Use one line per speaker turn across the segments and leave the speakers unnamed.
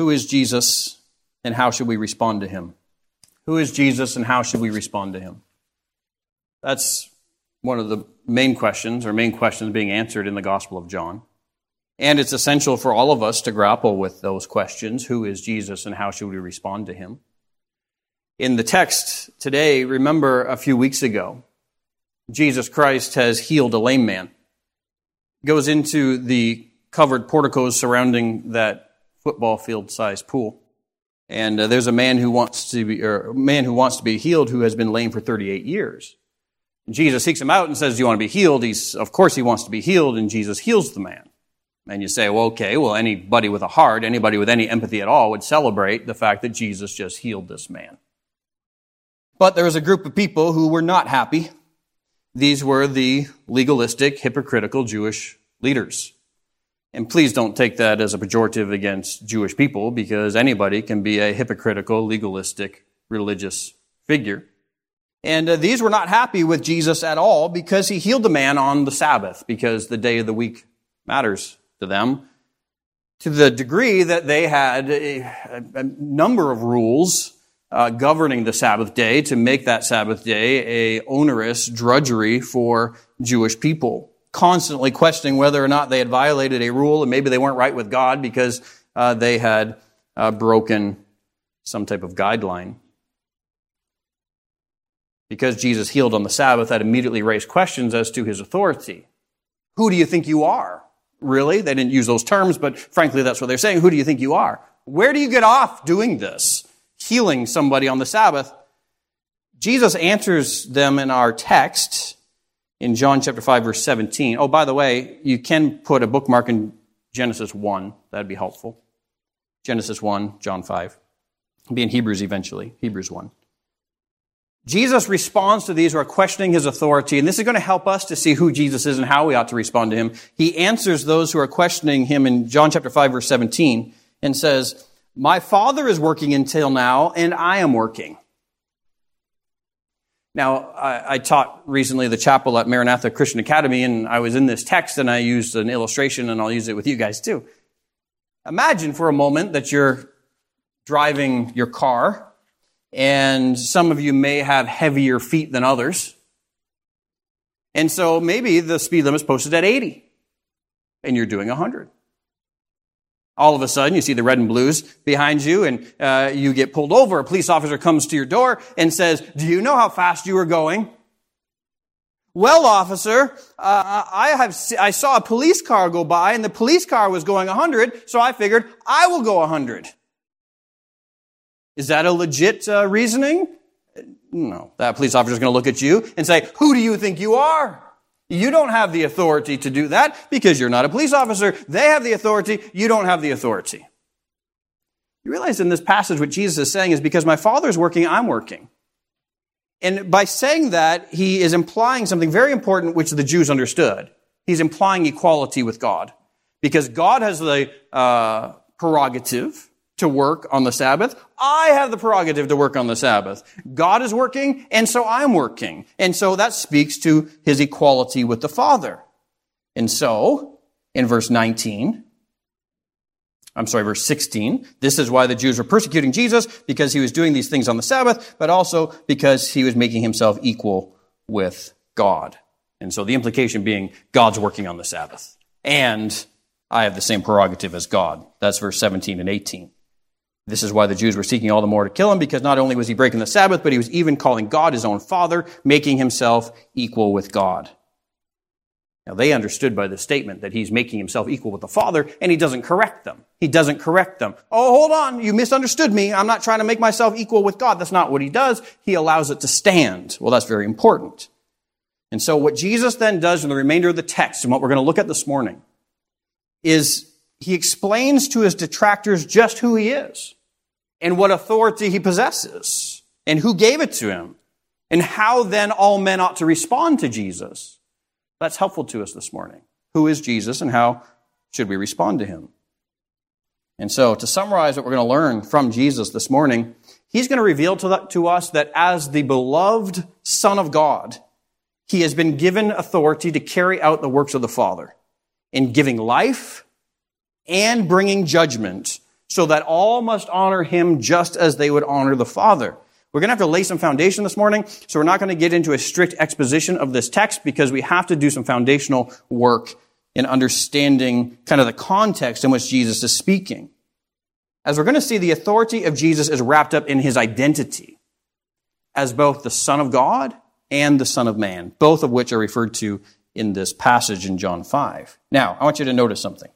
Who is Jesus and how should we respond to him? Who is Jesus and how should we respond to him? That's one of the main questions or main questions being answered in the Gospel of John. And it's essential for all of us to grapple with those questions. Who is Jesus and how should we respond to him? In the text today, remember a few weeks ago, Jesus Christ has healed a lame man. Goes into the covered porticos surrounding that football field sized pool. And uh, there's a man who wants to be, or man who wants to be healed who has been lame for 38 years. And Jesus seeks him out and says, Do you want to be healed? He's, of course he wants to be healed, and Jesus heals the man. And you say, well, okay, well, anybody with a heart, anybody with any empathy at all would celebrate the fact that Jesus just healed this man. But there was a group of people who were not happy. These were the legalistic, hypocritical Jewish leaders. And please don't take that as a pejorative against Jewish people because anybody can be a hypocritical, legalistic, religious figure. And uh, these were not happy with Jesus at all because he healed the man on the Sabbath because the day of the week matters to them to the degree that they had a, a number of rules uh, governing the Sabbath day to make that Sabbath day a onerous drudgery for Jewish people, constantly questioning whether or not they had violated a rule and maybe they weren't right with God because uh, they had uh, broken some type of guideline. Because Jesus healed on the Sabbath, that immediately raised questions as to his authority. Who do you think you are? Really? They didn't use those terms, but frankly, that's what they're saying. Who do you think you are? Where do you get off doing this? Healing somebody on the Sabbath. Jesus answers them in our text in John chapter 5 verse 17. Oh, by the way, you can put a bookmark in Genesis 1. That'd be helpful. Genesis 1, John 5. It'll be in Hebrews eventually. Hebrews 1. Jesus responds to these who are questioning his authority, and this is going to help us to see who Jesus is and how we ought to respond to him. He answers those who are questioning him in John chapter 5 verse 17 and says, My Father is working until now, and I am working. Now, I, I, taught recently the chapel at Maranatha Christian Academy, and I was in this text, and I used an illustration, and I'll use it with you guys too. Imagine for a moment that you're driving your car, and some of you may have heavier feet than others. And so maybe the speed limit is posted at 80 and you're doing 100. All of a sudden, you see the red and blues behind you, and uh, you get pulled over. A police officer comes to your door and says, Do you know how fast you were going? Well, officer, uh, I have I saw a police car go by, and the police car was going 100, so I figured I will go 100. Is that a legit uh, reasoning? No. That police officer is going to look at you and say, Who do you think you are? You don't have the authority to do that because you're not a police officer. They have the authority. You don't have the authority. You realize in this passage what Jesus is saying is because my Father's working, I'm working. And by saying that, he is implying something very important which the Jews understood. He's implying equality with God. Because God has the uh, prerogative to work on the Sabbath. I have the prerogative to work on the Sabbath. God is working, and so I'm working. And so that speaks to his equality with the Father. And so, in verse 19, I'm sorry, verse 16, this is why the Jews were persecuting Jesus, because he was doing these things on the Sabbath, but also because he was making himself equal with God. And so the implication being God's working on the Sabbath. And I have the same prerogative as God. That's verse 17 and 18. This is why the Jews were seeking all the more to kill him, because not only was he breaking the Sabbath, but he was even calling God his own father, making himself equal with God. Now, they understood by this statement that he's making himself equal with the Father, and he doesn't correct them. He doesn't correct them. Oh, hold on, you misunderstood me. I'm not trying to make myself equal with God. That's not what he does. He allows it to stand. Well, that's very important. And so what Jesus then does in the remainder of the text, and what we're going to look at this morning, is he explains to his detractors just who he is and what authority he possesses and who gave it to him and how then all men ought to respond to Jesus. That's helpful to us this morning. Who is Jesus and how should we respond to him? And so, to summarize what we're going to learn from Jesus this morning, he's going to reveal to, to us that as the beloved Son of God, he has been given authority to carry out the works of the Father in giving life and bringing judgment so that all must honor him just as they would honor the Father. We're going to have to lay some foundation this morning, so we're not going to get into a strict exposition of this text because we have to do some foundational work in understanding kind of the context in which Jesus is speaking. As we're going to see, the authority of Jesus is wrapped up in his identity as both the Son of God and the Son of Man, both of which are referred to in this passage in John 5. Now, I want you to notice something.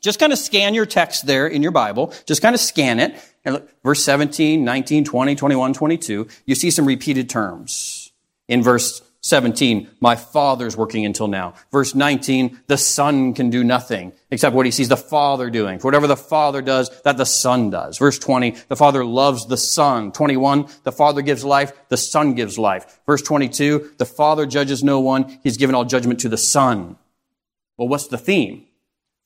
Just kind of scan your text there in your Bible. Just kind of scan it. And look, verse 17, 19, 20, 21, 22, you see some repeated terms. In verse 17, my father's working until now. Verse 19, the son can do nothing except what he sees the father doing. For whatever the father does, that the son does. Verse 20, the father loves the son. 21, the father gives life, the son gives life. Verse 22, the father judges no one, he's given all judgment to the son. Well, what's the theme?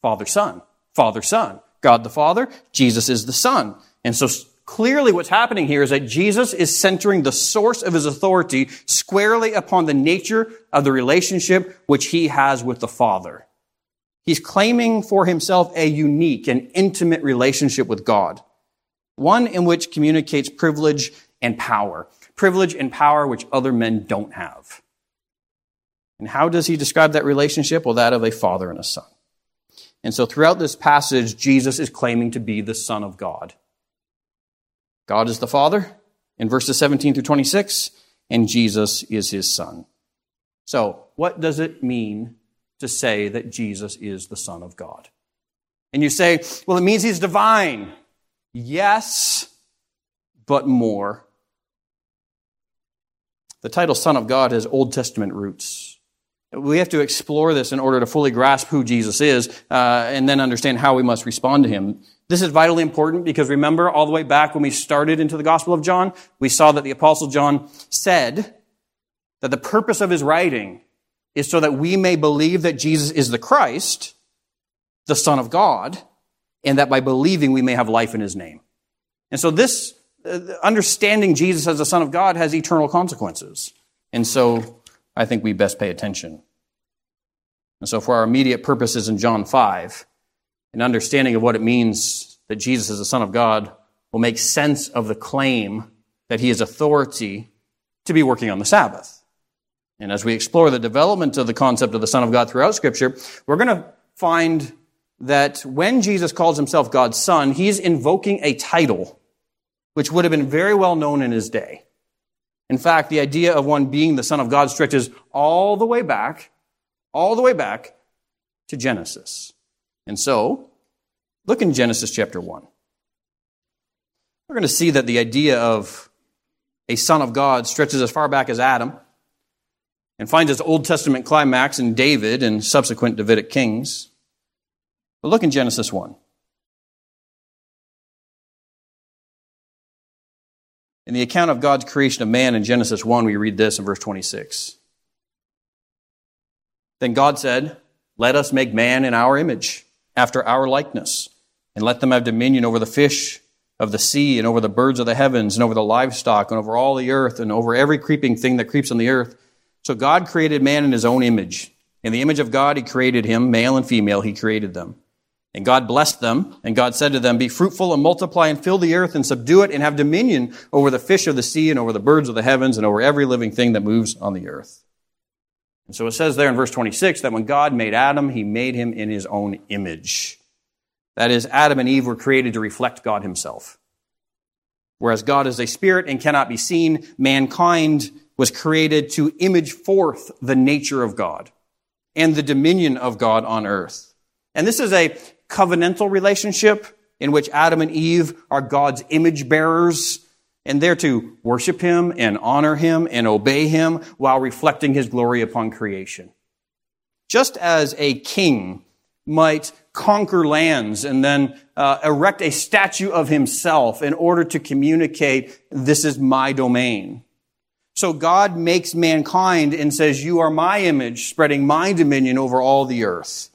Father, son. Father, son. God the Father, Jesus is the Son. And so clearly what's happening here is that Jesus is centering the source of his authority squarely upon the nature of the relationship which he has with the Father. He's claiming for himself a unique and intimate relationship with God, one in which communicates privilege and power, privilege and power which other men don't have. And how does he describe that relationship? Well, that of a father and a son. And so throughout this passage, Jesus is claiming to be the Son of God. God is the Father in verses 17 through 26, and Jesus is his Son. So, what does it mean to say that Jesus is the Son of God? And you say, well, it means he's divine. Yes, but more. The title Son of God has Old Testament roots. We have to explore this in order to fully grasp who Jesus is uh, and then understand how we must respond to him. This is vitally important because remember, all the way back when we started into the Gospel of John, we saw that the Apostle John said that the purpose of his writing is so that we may believe that Jesus is the Christ, the Son of God, and that by believing we may have life in his name. And so this uh, understanding Jesus as the Son of God has eternal consequences. And so I think we best pay attention. And so for our immediate purposes in John 5, an understanding of what it means that Jesus is the Son of God will make sense of the claim that he has authority to be working on the Sabbath. And as we explore the development of the concept of the Son of God throughout Scripture, we're going to find that when Jesus calls himself God's Son, he's invoking a title which would have been very well known in his day. In fact, the idea of one being the Son of God stretches all the way back, all the way back to Genesis. And so, look in Genesis chapter 1. We're going to see that the idea of a son of God stretches as far back as Adam and finds its Old Testament climax in David and subsequent Davidic kings. But look in Genesis 1. In the account of God's creation of man in Genesis 1, we read this in verse 26. Then God said, Let us make man in our image after our likeness, and let them have dominion over the fish of the sea, and over the birds of the heavens, and over the livestock, and over all the earth, and over every creeping thing that creeps on the earth. So God created man in his own image. In the image of God, he created him, male and female, he created them. And God blessed them, and God said to them, Be fruitful and multiply and fill the earth and subdue it and have dominion over the fish of the sea and over the birds of the heavens and over every living thing that moves on the earth. And so it says there in verse 26 that when God made Adam, he made him in his own image. That is, Adam and Eve were created to reflect God himself. Whereas God is a spirit and cannot be seen, mankind was created to image forth the nature of God and the dominion of God on earth. And this is a covenantal relationship in which Adam and Eve are God's image bearers and they're to worship him and honor him and obey him while reflecting his glory upon creation. Just as a king might conquer lands and then uh, erect a statue of himself in order to communicate, this is my domain. So God makes mankind and says, you are my image, spreading my dominion over all the earth.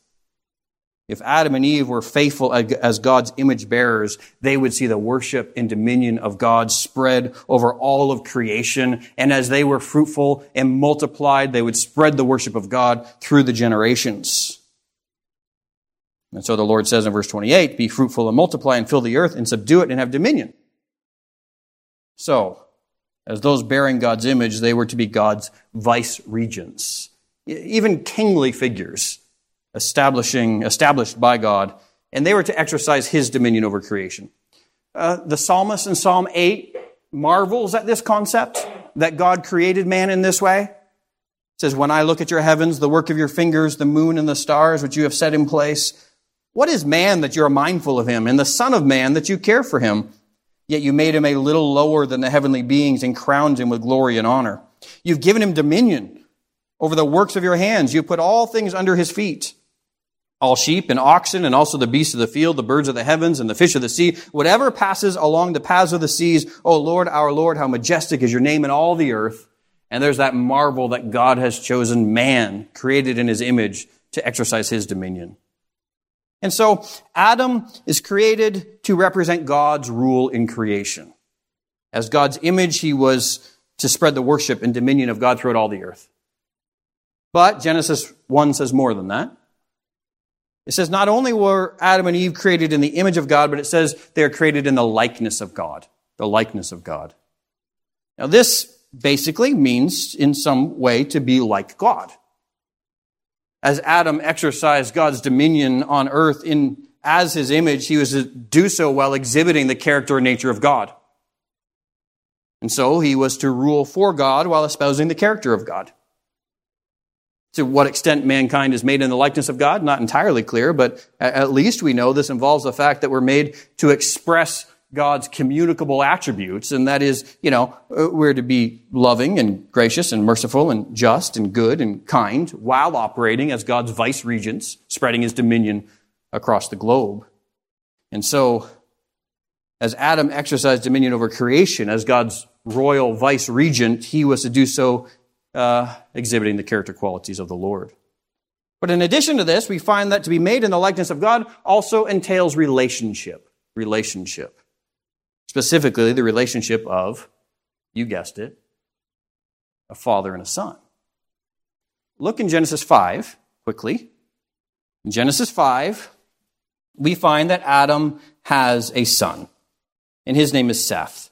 If Adam and Eve were faithful as God's image bearers, they would see the worship and dominion of God spread over all of creation. And as they were fruitful and multiplied, they would spread the worship of God through the generations. And so the Lord says in verse 28, be fruitful and multiply and fill the earth and subdue it and have dominion. So, as those bearing God's image, they were to be God's vice regents, even kingly figures establishing, established by God, and they were to exercise his dominion over creation. Uh, the psalmist in Psalm 8 marvels at this concept that God created man in this way. It says, When I look at your heavens, the work of your fingers, the moon and the stars which you have set in place, what is man that you are mindful of him, and the Son of Man that you care for him? Yet you made him a little lower than the heavenly beings and crowned him with glory and honor. You've given him dominion over the works of your hands. You put all things under his feet. All sheep and oxen and also the beasts of the field, the birds of the heavens and the fish of the sea, whatever passes along the paths of the seas. O Lord, our Lord, how majestic is your name in all the earth. And there's that marvel that God has chosen man, created in his image, to exercise his dominion. And so Adam is created to represent God's rule in creation. As God's image, he was to spread the worship and dominion of God throughout all the earth. But Genesis 1 says more than that. It says not only were Adam and Eve created in the image of God, but it says they are created in the likeness of God. The likeness of God. Now this basically means in some way to be like God as Adam exercised God's dominion on earth in as his image, he was to do so while exhibiting the character and nature of God. And so he was to rule for God while espousing the character of God. To what extent mankind is made in the likeness of God, not entirely clear, but at least we know this involves the fact that we're made to express God's communicable attributes, and that is, you know, uh, we're to be loving and gracious and merciful and just and good and kind while operating as God's vice regents, spreading his dominion across the globe. And so, as Adam exercised dominion over creation as God's royal vice regent, he was to do so uh, exhibiting the character qualities of the Lord. But in addition to this, we find that to be made in the likeness of God also entails relationship. Relationship. Specifically, the relationship of, you guessed it, a father and a son. Look in Genesis 5 quickly. In Genesis 5, we find that Adam has a son, and his name is Seth.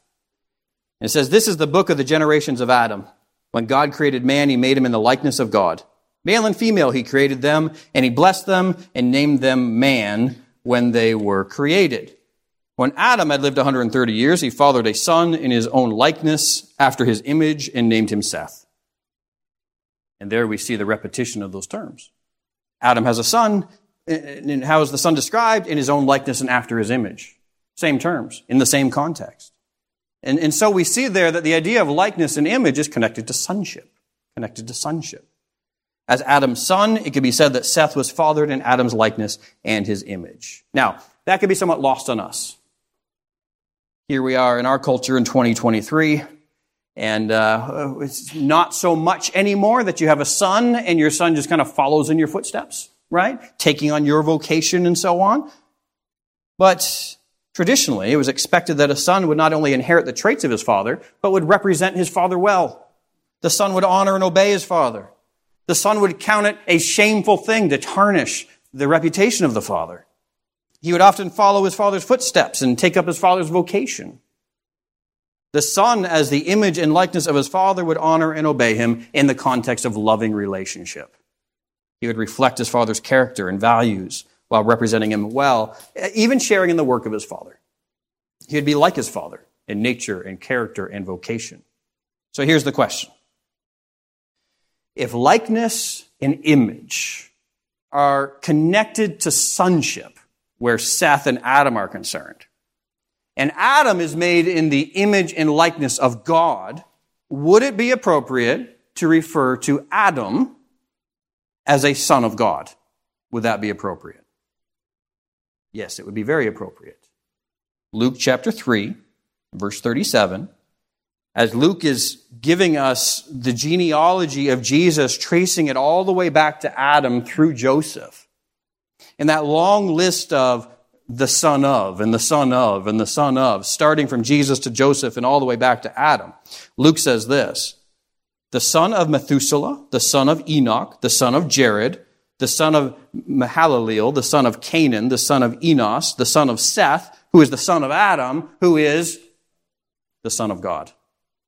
And it says, This is the book of the generations of Adam. When God created man, he made him in the likeness of God. Male and female, he created them, and he blessed them and named them man when they were created. When Adam had lived 130 years, he fathered a son in his own likeness, after his image, and named him Seth. And there we see the repetition of those terms. Adam has a son, and how is the son described? In his own likeness and after his image. Same terms, in the same context. And, and so we see there that the idea of likeness and image is connected to sonship. Connected to sonship. As Adam's son, it could be said that Seth was fathered in Adam's likeness and his image. Now, that could be somewhat lost on us. Here we are in our culture in 2023, and uh, it's not so much anymore that you have a son and your son just kind of follows in your footsteps, right? Taking on your vocation and so on. But traditionally, it was expected that a son would not only inherit the traits of his father, but would represent his father well. The son would honor and obey his father. The son would count it a shameful thing to tarnish the reputation of the father. He would often follow his father's footsteps and take up his father's vocation. The son, as the image and likeness of his father, would honor and obey him in the context of loving relationship. He would reflect his father's character and values while representing him well, even sharing in the work of his father. He would be like his father in nature and character and vocation. So here's the question. If likeness and image are connected to sonship, where Seth and Adam are concerned. And Adam is made in the image and likeness of God. Would it be appropriate to refer to Adam as a son of God? Would that be appropriate? Yes, it would be very appropriate. Luke chapter 3, verse 37, as Luke is giving us the genealogy of Jesus, tracing it all the way back to Adam through Joseph in that long list of the son of, and the son of, and the son of, starting from Jesus to Joseph and all the way back to Adam. Luke says this the son of Methuselah, the son of Enoch, the son of Jared, the son of Mahalaleel, the son of Cainan, the son of Enos, the son of Seth, who is the son of Adam, who is the son of God.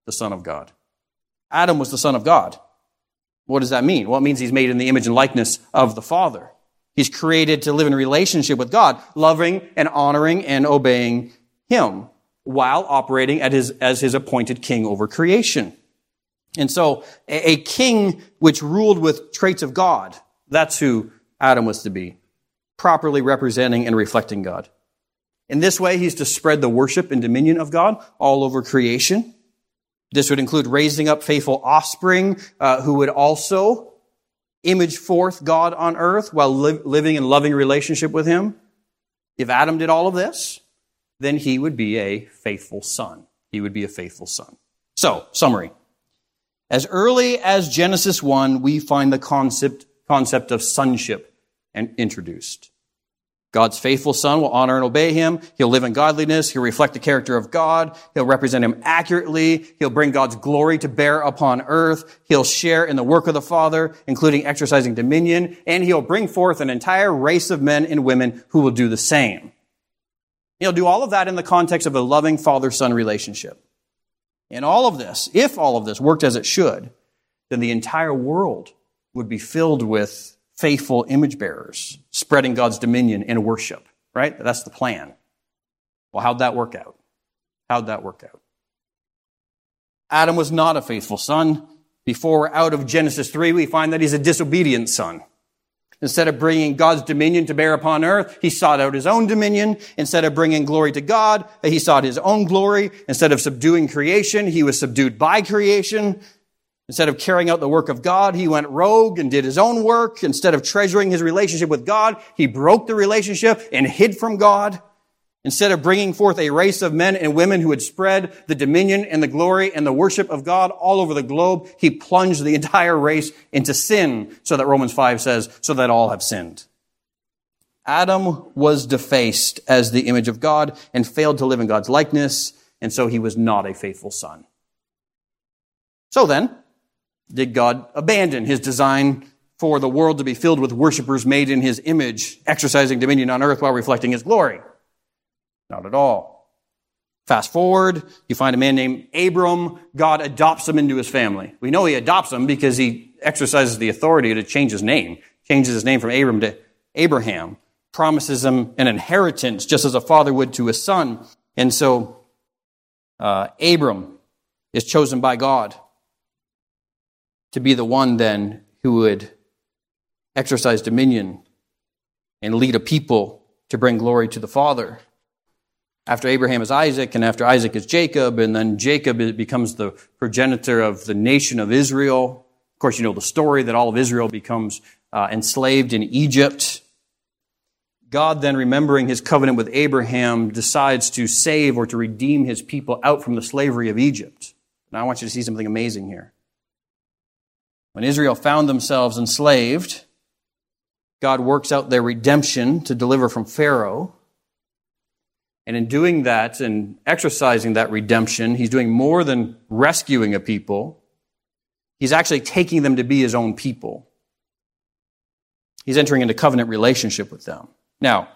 The son of God. Adam was the son of God. What does that mean? Well, it means he's made in the image and likeness of the Father. He's created to live in relationship with God, loving and honoring and obeying Him while operating his, as His appointed king over creation. And so, a, a king which ruled with traits of God, that's who Adam was to be, properly representing and reflecting God. In this way, he's to spread the worship and dominion of God all over creation. This would include raising up faithful offspring uh, who would also image forth God on earth while li- living in loving relationship with Him. If Adam did all of this, then he would be a faithful son. He would be a faithful son. So, summary. As early as Genesis 1, we find the concept, concept of sonship and introduced. God's faithful son will honor and obey him. He'll live in godliness. He'll reflect the character of God. He'll represent him accurately. He'll bring God's glory to bear upon earth. He'll share in the work of the Father, including exercising dominion, and he'll bring forth an entire race of men and women who will do the same. He'll do all of that in the context of a loving father-son relationship. And all of this, if all of this worked as it should, then the entire world would be filled with faithful image bearers, spreading God's dominion and worship, right? That's the plan. Well, how'd that work out? How'd that work out? Adam was not a faithful son. Before out of Genesis 3, we find that he's a disobedient son. Instead of bringing God's dominion to bear upon earth, he sought out his own dominion. Instead of bringing glory to God, he sought his own glory. Instead of subduing creation, he was subdued by creation. Instead of carrying out the work of God, he went rogue and did his own work. Instead of treasuring his relationship with God, he broke the relationship and hid from God. Instead of bringing forth a race of men and women who would spread the dominion and the glory and the worship of God all over the globe, he plunged the entire race into sin, so that Romans 5 says, so that all have sinned. Adam was defaced as the image of God and failed to live in God's likeness, and so he was not a faithful son. So then, did God abandon his design for the world to be filled with worshipers made in his image, exercising dominion on earth while reflecting his glory? Not at all. Fast forward, you find a man named Abram. God adopts him into his family. We know he adopts him because he exercises the authority to change his name, changes his name from Abram to Abraham, promises him an inheritance just as a father would to his son. And so, uh, Abram is chosen by God to be the one then who would exercise dominion and lead a people to bring glory to the Father. After Abraham is Isaac, and after Isaac is Jacob, and then Jacob becomes the progenitor of the nation of Israel. Of course, you know the story that all of Israel becomes uh, enslaved in Egypt. God then, remembering his covenant with Abraham, decides to save or to redeem his people out from the slavery of Egypt. Now, I want you to see something amazing here. When Israel found themselves enslaved, God works out their redemption to deliver from Pharaoh. And in doing that and exercising that redemption, he's doing more than rescuing a people. He's actually taking them to be his own people. He's entering into covenant relationship with them. Now,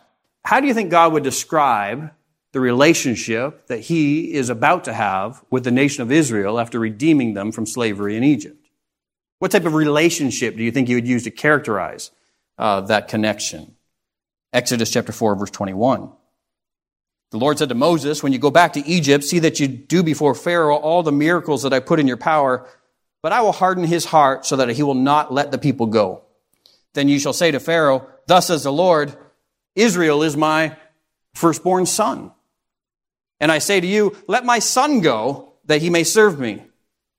how do you think God would describe the relationship that he is about to have with the nation of Israel after redeeming them from slavery in Egypt? What type of relationship do you think you would use to characterize uh, that connection? Exodus chapter 4, verse 21. The Lord said to Moses, When you go back to Egypt, see that you do before Pharaoh all the miracles that I put in your power, but I will harden his heart so that he will not let the people go. Then you shall say to Pharaoh, Thus says the Lord, Israel is my firstborn son. And I say to you, Let my son go, that he may serve me.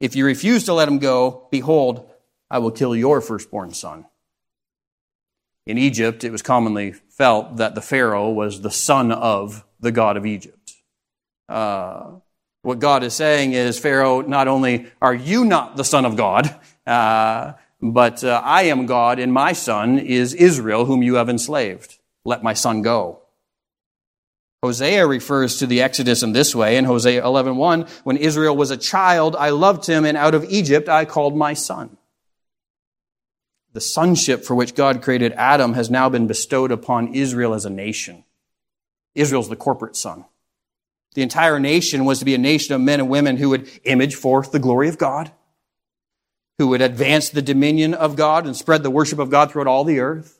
If you refuse to let him go, behold, I will kill your firstborn son. In Egypt, it was commonly felt that the Pharaoh was the son of the God of Egypt. Uh, what God is saying is, Pharaoh, not only are you not the son of God, uh, but uh, I am God, and my son is Israel, whom you have enslaved. Let my son go. Hosea refers to the Exodus in this way in Hosea 11:1, when Israel was a child, I loved him, and out of Egypt I called my son. The sonship for which God created Adam has now been bestowed upon Israel as a nation. Israel's the corporate son. The entire nation was to be a nation of men and women who would image forth the glory of God, who would advance the dominion of God and spread the worship of God throughout all the earth.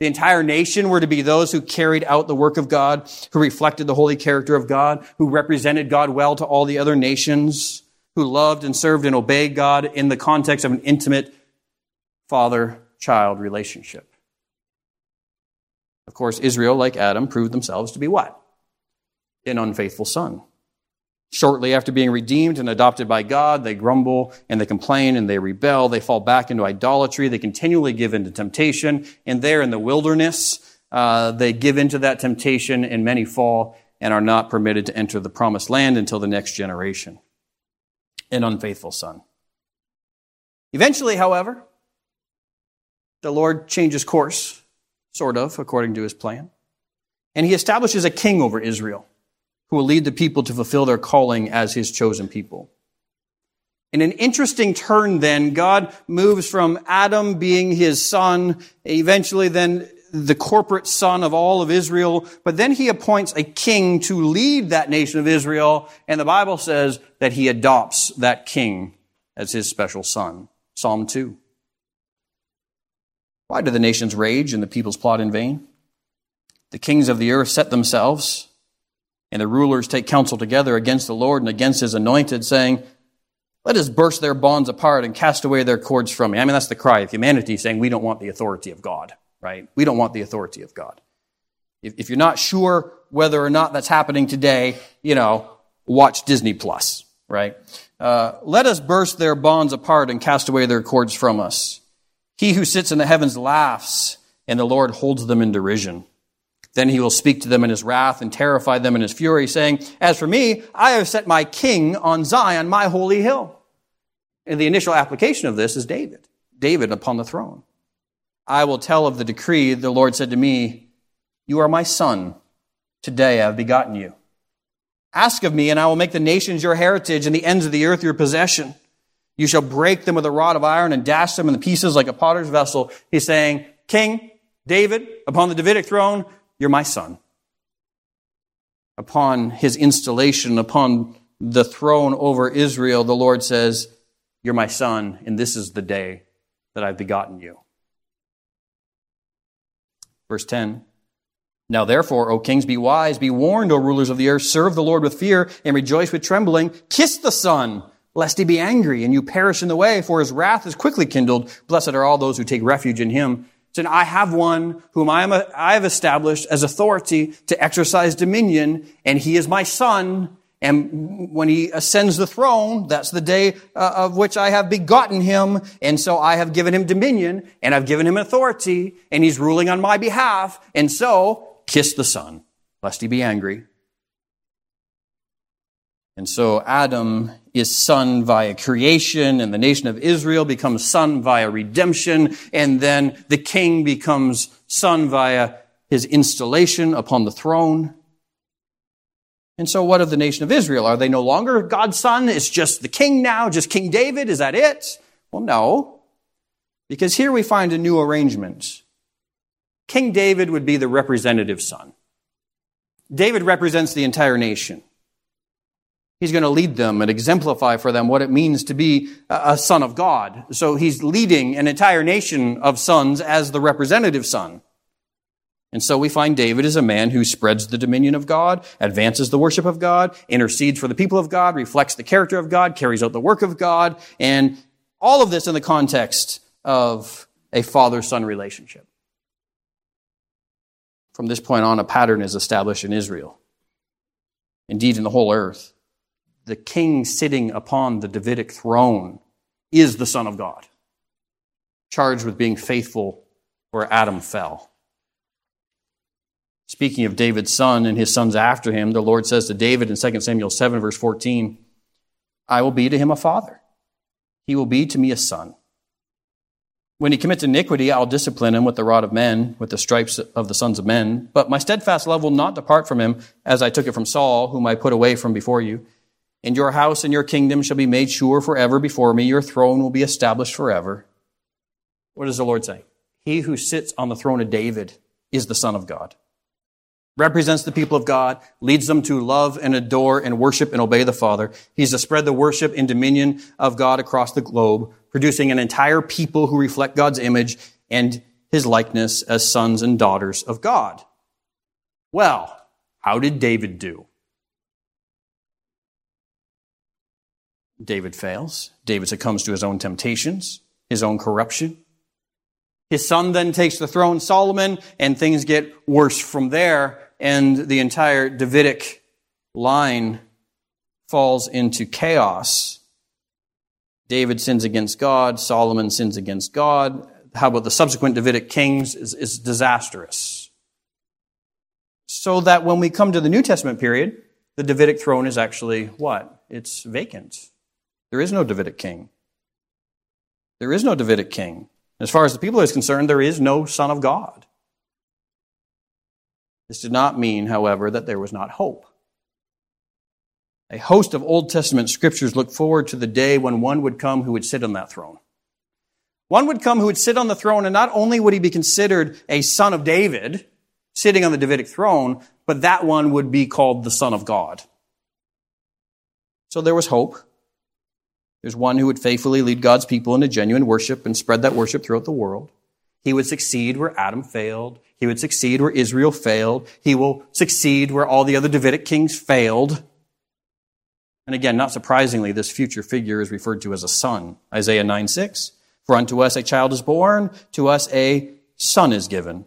The entire nation were to be those who carried out the work of God, who reflected the holy character of God, who represented God well to all the other nations, who loved and served and obeyed God in the context of an intimate father child relationship. Of course, Israel, like Adam, proved themselves to be what? An unfaithful son. Shortly after being redeemed and adopted by God, they grumble and they complain and they rebel. They fall back into idolatry. They continually give in to temptation. And there in the wilderness, uh, they give into that temptation and many fall and are not permitted to enter the promised land until the next generation. An unfaithful son. Eventually, however, the Lord changes course, sort of, according to his plan. And he establishes a king over Israel who will lead the people to fulfill their calling as his chosen people. In an interesting turn, then, God moves from Adam being his son, eventually then the corporate son of all of Israel, but then he appoints a king to lead that nation of Israel, and the Bible says that he adopts that king as his special son. Psalm 2. Why do the nations rage and the peoples plot in vain? The kings of the earth set themselves, and the rulers take counsel together against the Lord and against his anointed, saying, Let us burst their bonds apart and cast away their cords from me. I mean, that's the cry of humanity saying, We don't want the authority of God, right? We don't want the authority of God. If, if you're not sure whether or not that's happening today, you know, watch Disney Plus, right? Uh, Let us burst their bonds apart and cast away their cords from us. He who sits in the heavens laughs, and the Lord holds them in derision. Then he will speak to them in his wrath and terrify them in his fury, saying, As for me, I have set my king on Zion, my holy hill. And the initial application of this is David. David upon the throne. I will tell of the decree. The Lord said to me, You are my son. Today I have begotten you. Ask of me, and I will make the nations your heritage and the ends of the earth your possession. You shall break them with a rod of iron and dash them in the pieces like a potter's vessel. He's saying, King David, upon the Davidic throne, you're my son. Upon his installation, upon the throne over Israel, the Lord says, You're my son, and this is the day that I've begotten you. Verse 10. Now therefore, O kings, be wise, be warned, O rulers of the earth, serve the Lord with fear and rejoice with trembling. Kiss the Son lest he be angry and you perish in the way, for his wrath is quickly kindled. Blessed are all those who take refuge in him. So I have one whom I, am a, I have established as authority to exercise dominion, and he is my son. And when he ascends the throne, that's the day uh, of which I have begotten him. And so I have given him dominion, and I've given him authority, and he's ruling on my behalf. And so, kiss the son, lest he be angry. And so Adam is son via creation, and the nation of Israel becomes son via redemption, and then the king becomes son via his installation upon the throne. And so what of the nation of Israel? Are they no longer God's son? It's just the king now, just King David? Is that it? Well, no. Because here we find a new arrangement. King David would be the representative son. David represents the entire nation. He's going to lead them and exemplify for them what it means to be a son of God. So he's leading an entire nation of sons as the representative son. And so we find David is a man who spreads the dominion of God, advances the worship of God, intercedes for the people of God, reflects the character of God, carries out the work of God, and all of this in the context of a father-son relationship. From this point on, a pattern is established in Israel. Indeed, in the whole earth the king sitting upon the Davidic throne is the Son of God, charged with being faithful where Adam fell. Speaking of David's son and his sons after him, the Lord says to David in 2 Samuel 7, verse 14, I will be to him a father. He will be to me a son. When he commits iniquity, I'll discipline him with the rod of men, with the stripes of the sons of men. But my steadfast love will not depart from him, as I took it from Saul, whom I put away from before you. And your house and your kingdom shall be made sure forever before me. Your throne will be established forever. What does the Lord say? He who sits on the throne of David is the Son of God. Represents the people of God, leads them to love and adore and worship and obey the Father. He's to spread the worship and dominion of God across the globe, producing an entire people who reflect God's image and his likeness as sons and daughters of God. Well, how did David do? David fails. David succumbs to his own temptations, his own corruption. His son then takes the throne, Solomon, and things get worse from there, and the entire Davidic line falls into chaos. David sins against God, Solomon sins against God. How about the subsequent Davidic kings is, is disastrous. So that when we come to the New Testament period, the Davidic throne is actually what? It's vacant. There is no Davidic king. There is no Davidic king. As far as the people is concerned, there is no Son of God. This did not mean, however, that there was not hope. A host of Old Testament scriptures look forward to the day when one would come who would sit on that throne. One would come who would sit on the throne, and not only would he be considered a son of David, sitting on the Davidic throne, but that one would be called the Son of God. So there was hope. There's one who would faithfully lead God's people into genuine worship and spread that worship throughout the world. He would succeed where Adam failed. He would succeed where Israel failed. He will succeed where all the other Davidic kings failed. And again, not surprisingly, this future figure is referred to as a son. Isaiah 9 6. For unto us a child is born, to us a son is given.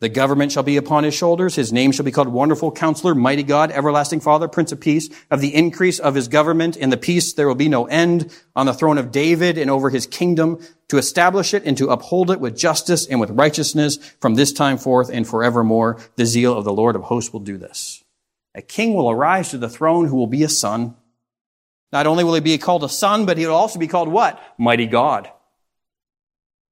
The government shall be upon his shoulders. His name shall be called Wonderful Counselor, Mighty God, Everlasting Father, Prince of Peace. Of the increase of his government and the peace there will be no end on the throne of David and over his kingdom to establish it and to uphold it with justice and with righteousness from this time forth and forevermore. The zeal of the Lord of hosts will do this. A king will arise to the throne who will be a son. Not only will he be called a son, but he will also be called what? Mighty God.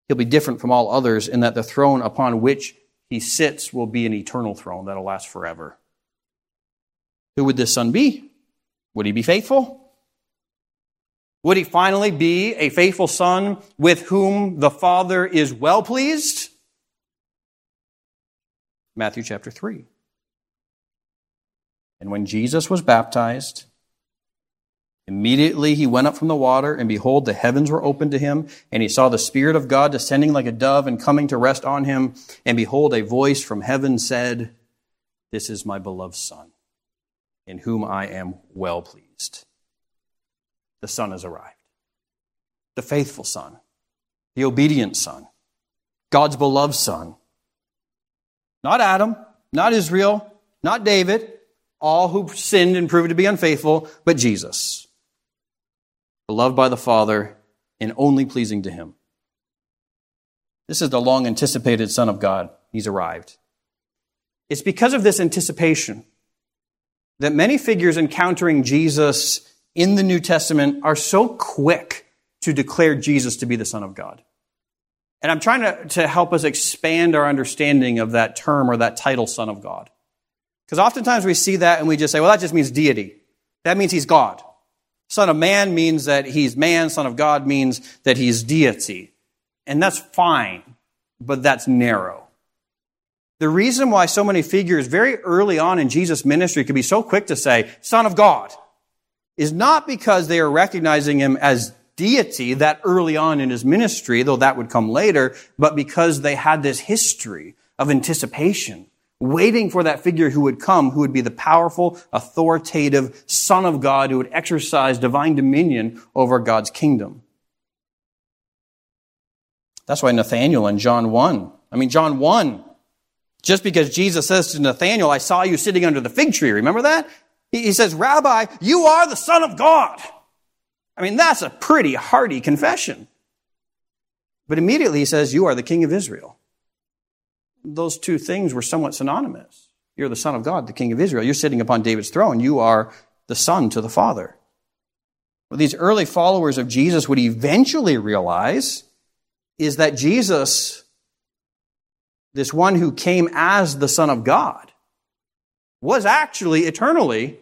He'll be different from all others in that the throne upon which he sits will be an eternal throne that'll last forever. Who would this son be? Would he be faithful? Would he finally be a faithful son with whom the Father is well pleased? Matthew chapter 3. And when Jesus was baptized, Immediately he went up from the water, and behold, the heavens were opened to him, and he saw the Spirit of God descending like a dove and coming to rest on him. And behold, a voice from heaven said, This is my beloved Son, in whom I am well pleased. The Son has arrived. The faithful Son, the obedient Son, God's beloved Son. Not Adam, not Israel, not David, all who sinned and proved to be unfaithful, but Jesus beloved by the Father, and only pleasing to Him. This is the long anticipated Son of God. He's arrived. It's because of this anticipation that many figures encountering Jesus in the New Testament are so quick to declare Jesus to be the Son of God. And I'm trying to, to help us expand our understanding of that term or that title, Son of God. Because oftentimes we see that and we just say, well, that just means deity. That means he's God. Son of man means that he's man. Son of God means that he's deity. And that's fine, but that's narrow. The reason why so many figures very early on in Jesus' ministry could be so quick to say, Son of God, is not because they are recognizing him as deity that early on in his ministry, though that would come later, but because they had this history of anticipation waiting for that figure who would come, who would be the powerful, authoritative Son of God who would exercise divine dominion over God's kingdom. That's why Nathaniel in John 1, I mean, John 1, just because Jesus says to Nathaniel, I saw you sitting under the fig tree, remember that? He says, Rabbi, you are the Son of God. I mean, that's a pretty hearty confession. But immediately he says, You are the King of Israel those two things were somewhat synonymous. You're the Son of God, the King of Israel. You're sitting upon David's throne. You are the Son to the Father. What these early followers of Jesus would eventually realize is that Jesus, this one who came as the Son of God, was actually eternally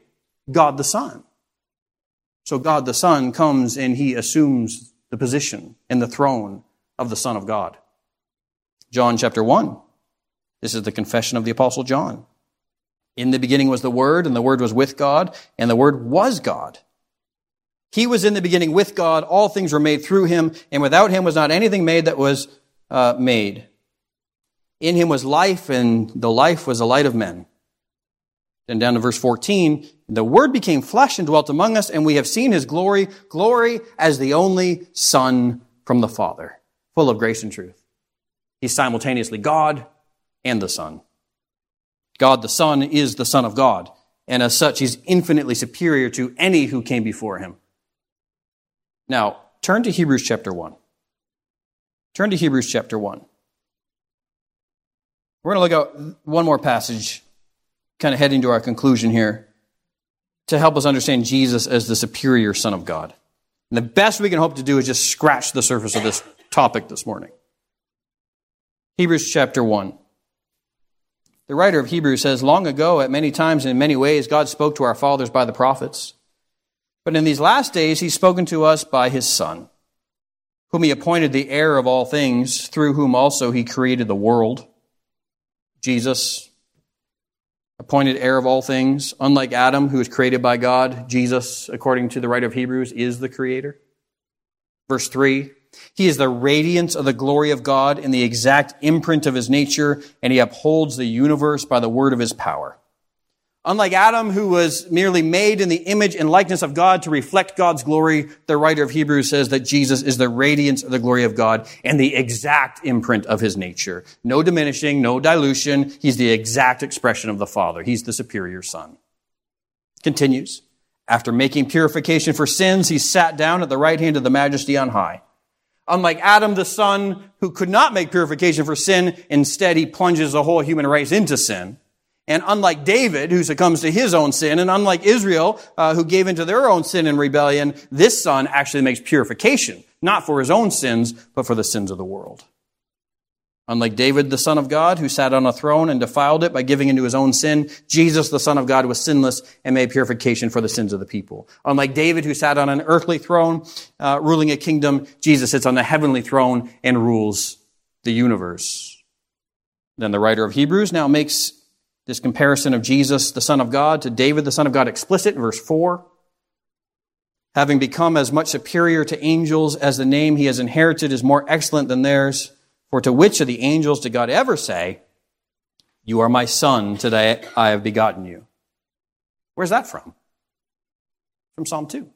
God the Son. So God the Son comes and he assumes the position and the throne of the Son of God. John chapter 1. This is the confession of the Apostle John. In the beginning was the Word, and the Word was with God, and the Word was God. He was in the beginning with God. All things were made through him, and without him was not anything made that was uh, made. In him was life, and the life was the light of men. Then down to verse 14, the Word became flesh and dwelt among us, and we have seen his glory, glory as the only Son from the Father, full of grace and truth. He's simultaneously God and the Son. God the Son is the Son of God, and as such, he's infinitely superior to any who came before him. Now, turn to Hebrews chapter 1. Turn to Hebrews chapter 1. We're going to look at one more passage, kind of heading to our conclusion here, to help us understand Jesus as the superior Son of God. And the best we can hope to do is just scratch the surface of this topic this morning. Hebrews chapter 1. The writer of Hebrews says, Long ago, at many times and in many ways, God spoke to our fathers by the prophets. But in these last days, he's spoken to us by his Son, whom he appointed the heir of all things, through whom also he created the world. Jesus, appointed heir of all things. Unlike Adam, who was created by God, Jesus, according to the writer of Hebrews, is the creator. Verse 3 He is the radiance of the glory of God in the exact imprint of his nature, and he upholds the universe by the word of his power. Unlike Adam, who was merely made in the image and likeness of God to reflect God's glory, the writer of Hebrews says that Jesus is the radiance of the glory of God and the exact imprint of his nature. No diminishing, no dilution. He's the exact expression of the Father. He's the superior Son. Continues. After making purification for sins, he sat down at the right hand of the majesty on high. Unlike Adam, the son who could not make purification for sin, instead he plunges the whole human race into sin. And unlike David, who succumbs to his own sin, and unlike Israel, uh, who gave into their own sin and rebellion, this son actually makes purification, not for his own sins, but for the sins of the world. Unlike David, the son of God, who sat on a throne and defiled it by giving into his own sin, Jesus, the son of God, was sinless and made purification for the sins of the people. Unlike David, who sat on an earthly throne, uh, ruling a kingdom, Jesus sits on the heavenly throne and rules the universe. Then the writer of Hebrews now makes this comparison of Jesus, the Son of God, to David, the Son of God, explicit in verse 4. Having become as much superior to angels as the name he has inherited is more excellent than theirs, for to which of the angels did God ever say, You are my son, today I have begotten you? Where's that from? From Psalm 2.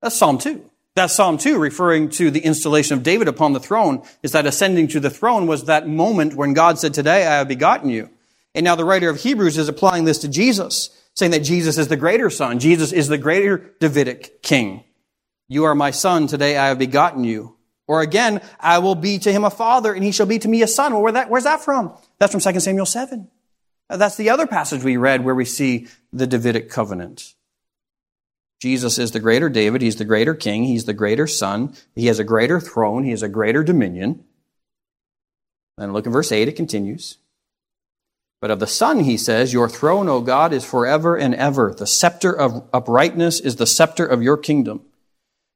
That's Psalm 2. That's Psalm 2, referring to the installation of David upon the throne, is that ascending to the throne was that moment when God said, Today I have begotten you. And now the writer of Hebrews is applying this to Jesus, saying that Jesus is the greater son. Jesus is the greater Davidic king. You are my son. Today I have begotten you. Or again, I will be to him a father and he shall be to me a son. Well, where that, where's that from? That's from 2 Samuel 7. Uh, that's the other passage we read where we see the Davidic covenant. Jesus is the greater David. He's the greater king. He's the greater son. He has a greater throne. He has a greater dominion. And look at verse 8. It continues. But of the Son, he says, Your throne, O God, is forever and ever. The scepter of uprightness is the scepter of your kingdom.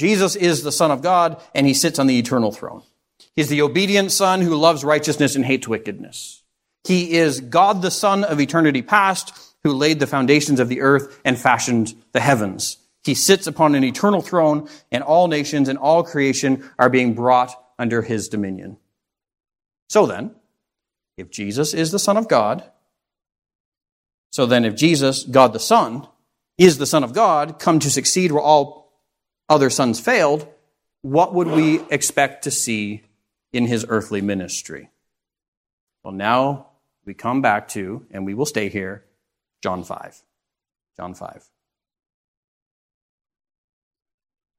Jesus is the Son of God, and he sits on the eternal throne. He's the obedient Son who loves righteousness and hates wickedness. He is God the Son of eternity past, who laid the foundations of the earth and fashioned the heavens. He sits upon an eternal throne, and all nations and all creation are being brought under his dominion. So then, if Jesus is the Son of God, so then, if Jesus, God the Son, is the Son of God, come to succeed where all other sons failed, what would we expect to see in his earthly ministry? Well, now we come back to, and we will stay here, John 5. John 5.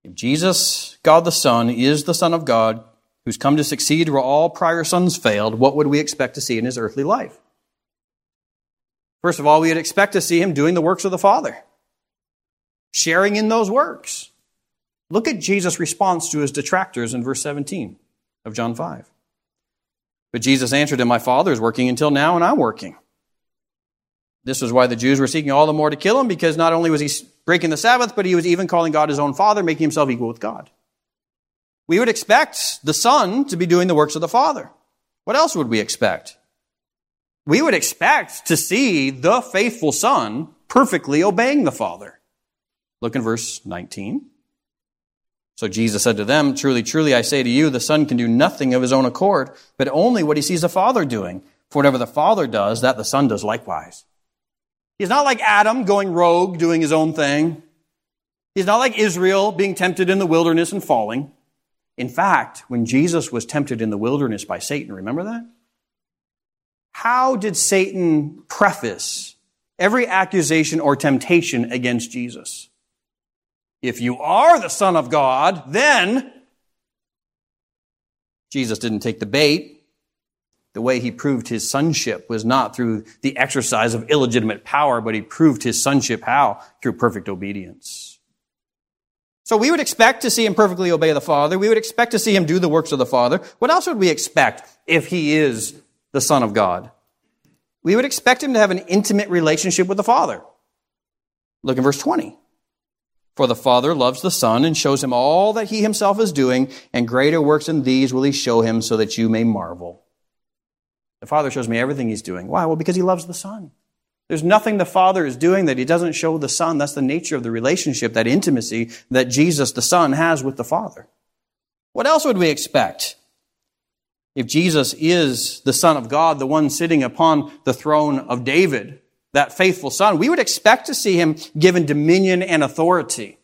If Jesus, God the Son, is the Son of God, who's come to succeed where all prior sons failed, what would we expect to see in his earthly life? First of all, we would expect to see him doing the works of the Father, sharing in those works. Look at Jesus' response to his detractors in verse 17 of John 5. But Jesus answered him, My Father is working until now, and I'm working. This was why the Jews were seeking all the more to kill him, because not only was he breaking the Sabbath, but he was even calling God his own Father, making himself equal with God. We would expect the Son to be doing the works of the Father. What else would we expect? We would expect to see the faithful Son perfectly obeying the Father. Look in verse 19. So Jesus said to them, Truly, truly, I say to you, the Son can do nothing of his own accord, but only what he sees the Father doing. For whatever the Father does, that the Son does likewise. He's not like Adam going rogue, doing his own thing. He's not like Israel being tempted in the wilderness and falling. In fact, when Jesus was tempted in the wilderness by Satan, remember that? How did Satan preface every accusation or temptation against Jesus? If you are the Son of God, then Jesus didn't take the bait. The way he proved his sonship was not through the exercise of illegitimate power, but he proved his sonship how? Through perfect obedience. So we would expect to see him perfectly obey the Father. We would expect to see him do the works of the Father. What else would we expect if he is the Son of God? We would expect him to have an intimate relationship with the Father. Look in verse 20. For the Father loves the Son and shows him all that he himself is doing, and greater works than these will he show him so that you may marvel. The Father shows me everything he's doing. Why? Well, because he loves the Son. There's nothing the Father is doing that he doesn't show the Son. That's the nature of the relationship, that intimacy that Jesus, the Son, has with the Father. What else would we expect? If Jesus is the Son of God, the one sitting upon the throne of David, that faithful son, we would expect to see him given dominion and authority.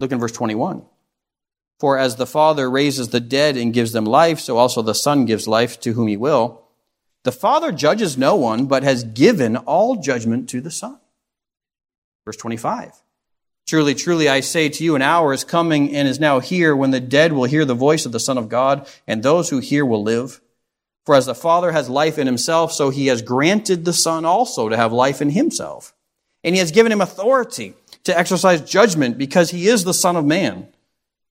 Look in verse 21. For as the Father raises the dead and gives them life, so also the Son gives life to whom he will. The Father judges no one, but has given all judgment to the Son. Verse 25. Truly, truly, I say to you, an hour is coming and is now here when the dead will hear the voice of the Son of God, and those who hear will live. For as the Father has life in himself, so he has granted the Son also to have life in himself. And he has given him authority to exercise judgment because he is the Son of Man.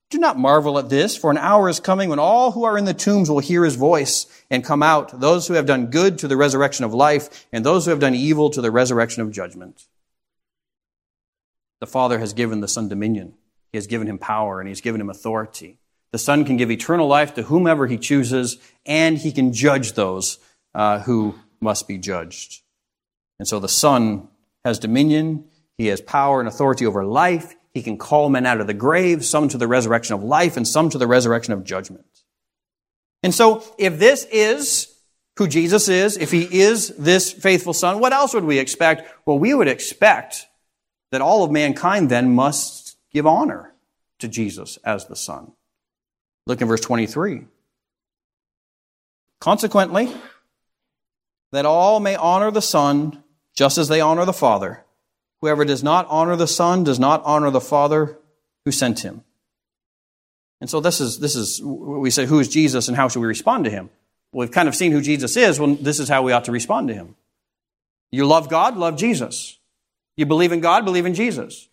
Do not marvel at this, for an hour is coming when all who are in the tombs will hear his voice and come out, those who have done good to the resurrection of life, and those who have done evil to the resurrection of judgment. The Father has given the Son dominion. He has given him power and he has given him authority. The Son can give eternal life to whomever he chooses, and he can judge those uh, who must be judged. And so the Son has dominion, he has power and authority over life. He can call men out of the grave, some to the resurrection of life, and some to the resurrection of judgment. And so, if this is who Jesus is, if he is this faithful Son, what else would we expect? Well, we would expect that all of mankind then must give honor to Jesus as the Son. Look in verse 23. Consequently, that all may honor the Son just as they honor the Father. Whoever does not honor the Son does not honor the Father who sent him. And so this is, this is, we say, who is Jesus and how should we respond to him? Well, we've kind of seen who Jesus is. Well, this is how we ought to respond to him. You love God, love Jesus. You believe in God, believe in Jesus.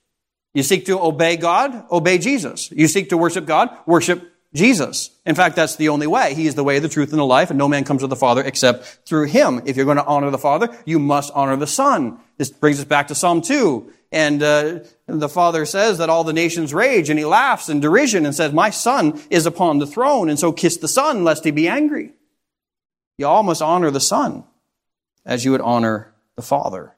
You seek to obey God, obey Jesus. You seek to worship God, worship Jesus. In fact, that's the only way. He is the way, the truth, and the life, and no man comes to the Father except through Him. If you're going to honor the Father, you must honor the Son. This brings us back to Psalm 2. And uh, the Father says that all the nations rage, and He laughs in derision and says, My Son is upon the throne, and so kiss the Son, lest He be angry. You all must honor the Son as you would honor the Father.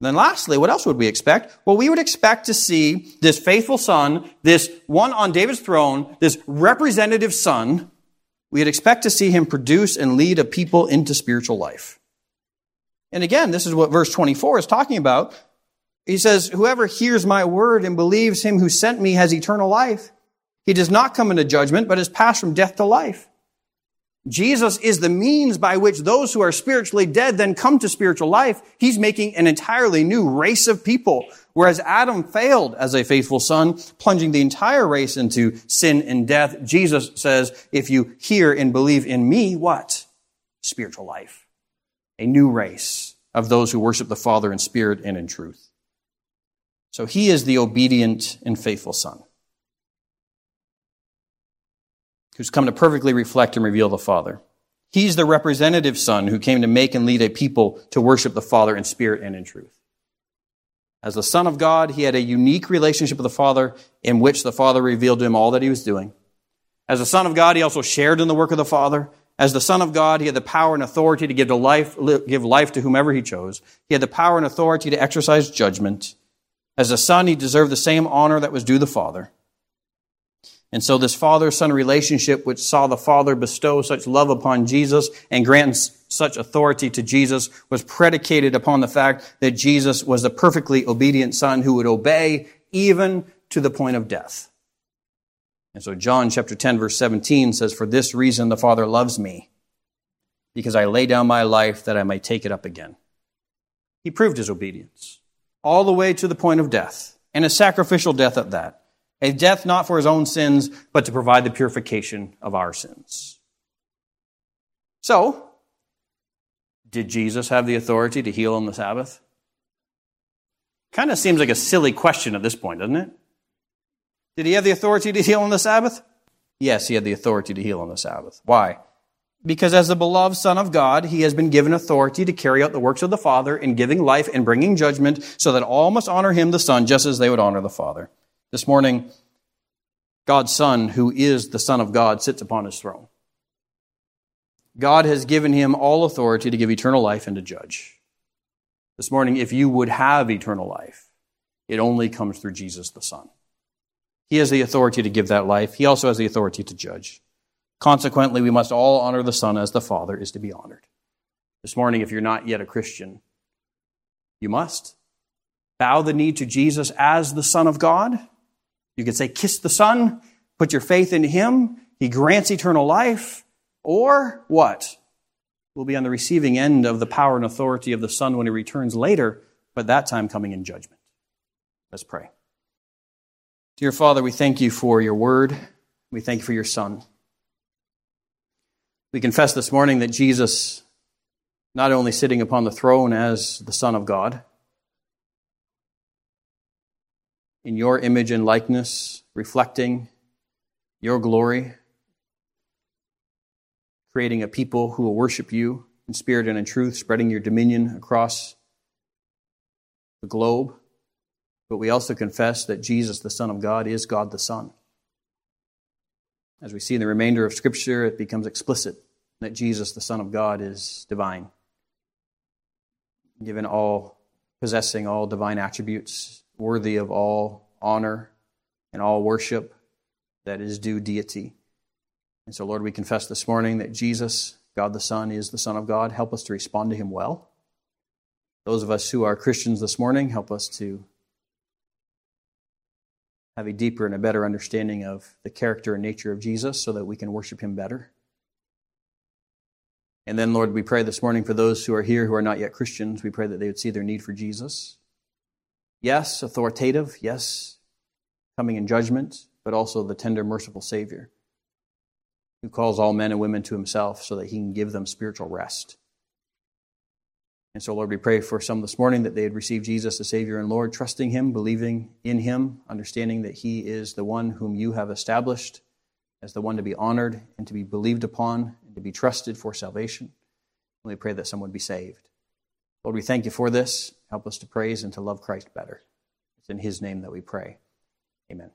Then lastly, what else would we expect? Well, we would expect to see this faithful son, this one on David's throne, this representative son. We'd expect to see him produce and lead a people into spiritual life. And again, this is what verse 24 is talking about. He says, whoever hears my word and believes him who sent me has eternal life. He does not come into judgment, but has passed from death to life. Jesus is the means by which those who are spiritually dead then come to spiritual life. He's making an entirely new race of people. Whereas Adam failed as a faithful son, plunging the entire race into sin and death, Jesus says, if you hear and believe in me, what? Spiritual life. A new race. of those who worship the Father in spirit and in truth. So he is the obedient and faithful Son who's come to perfectly reflect and reveal the Father. He's the representative Son who came to make and lead a people to worship the Father in spirit and in truth. As the Son of God, he had a unique relationship with the Father in which the Father revealed to him all that he was doing. As the Son of God, he also shared in the work of the Father. As the Son of God, he had the power and authority to give, to life, give life to whomever he chose. He had the power and authority to exercise judgment. As the Son, he deserved the same honor that was due the Father. And so this father-son relationship, which saw the Father bestow such love upon Jesus and grant such authority to Jesus, was predicated upon the fact that Jesus was the perfectly obedient Son who would obey even to the point of death. And so John chapter 10 verse 17 says, For this reason the Father loves me, because I lay down my life that I may take it up again. He proved his obedience all the way to the point of death, and a sacrificial death at that. A death not for his own sins, but to provide the purification of our sins. So, did Jesus have the authority to heal on the Sabbath? Kind of seems like a silly question at this point, doesn't it? Did he have the authority to heal on the Sabbath? Yes, he had the authority to heal on the Sabbath. Why? Because as the beloved Son of God, he has been given authority to carry out the works of the Father in giving life and bringing judgment, so that all must honor him, the Son, just as they would honor the Father. This morning, God's Son, who is the Son of God, sits upon his throne. God has given him all authority to give eternal life and to judge. This morning, if you would have eternal life, it only comes through Jesus the Son. He has the authority to give that life. He also has the authority to judge. Consequently, we must all honor the Son as the Father is to be honored. This morning, if you're not yet a Christian, you must bow the knee to Jesus as the Son of God you could say, kiss the Son, put your faith in Him, He grants eternal life, or what? We'll be on the receiving end of the power and authority of the Son when He returns later, but that time coming in judgment. Let's pray. Dear Father, we thank you for your word. We thank you for your Son. We confess this morning that Jesus, not only sitting upon the throne as the Son of God, in your image and likeness, reflecting your glory, creating a people who will worship you in spirit and in truth, spreading your dominion across the globe. But we also confess that Jesus, the Son of God, is God the Son. As we see in the remainder of Scripture, it becomes explicit that Jesus, the Son of God, is divine, given all, possessing all divine attributes, worthy of all honor and all worship that is due deity. And so, Lord, we confess this morning that Jesus, God the Son, is the Son of God. Help us to respond to him well. Those of us who are Christians this morning, help us to have a deeper and a better understanding of the character and nature of Jesus so that we can worship him better. And then, Lord, we pray this morning for those who are here who are not yet Christians. We pray that they would see their need for Jesus Yes, authoritative. Yes, coming in judgment, but also the tender, merciful Savior who calls all men and women to himself so that he can give them spiritual rest. And so, Lord, we pray for some this morning that they had received Jesus as Savior and Lord, trusting Him, believing in Him, understanding that He is the one whom you have established as the one to be honored and to be believed upon and to be trusted for salvation. And we pray that someone be saved. Lord, we thank you for this. Help us to praise and to love Christ better. It's in his name that we pray. Amen.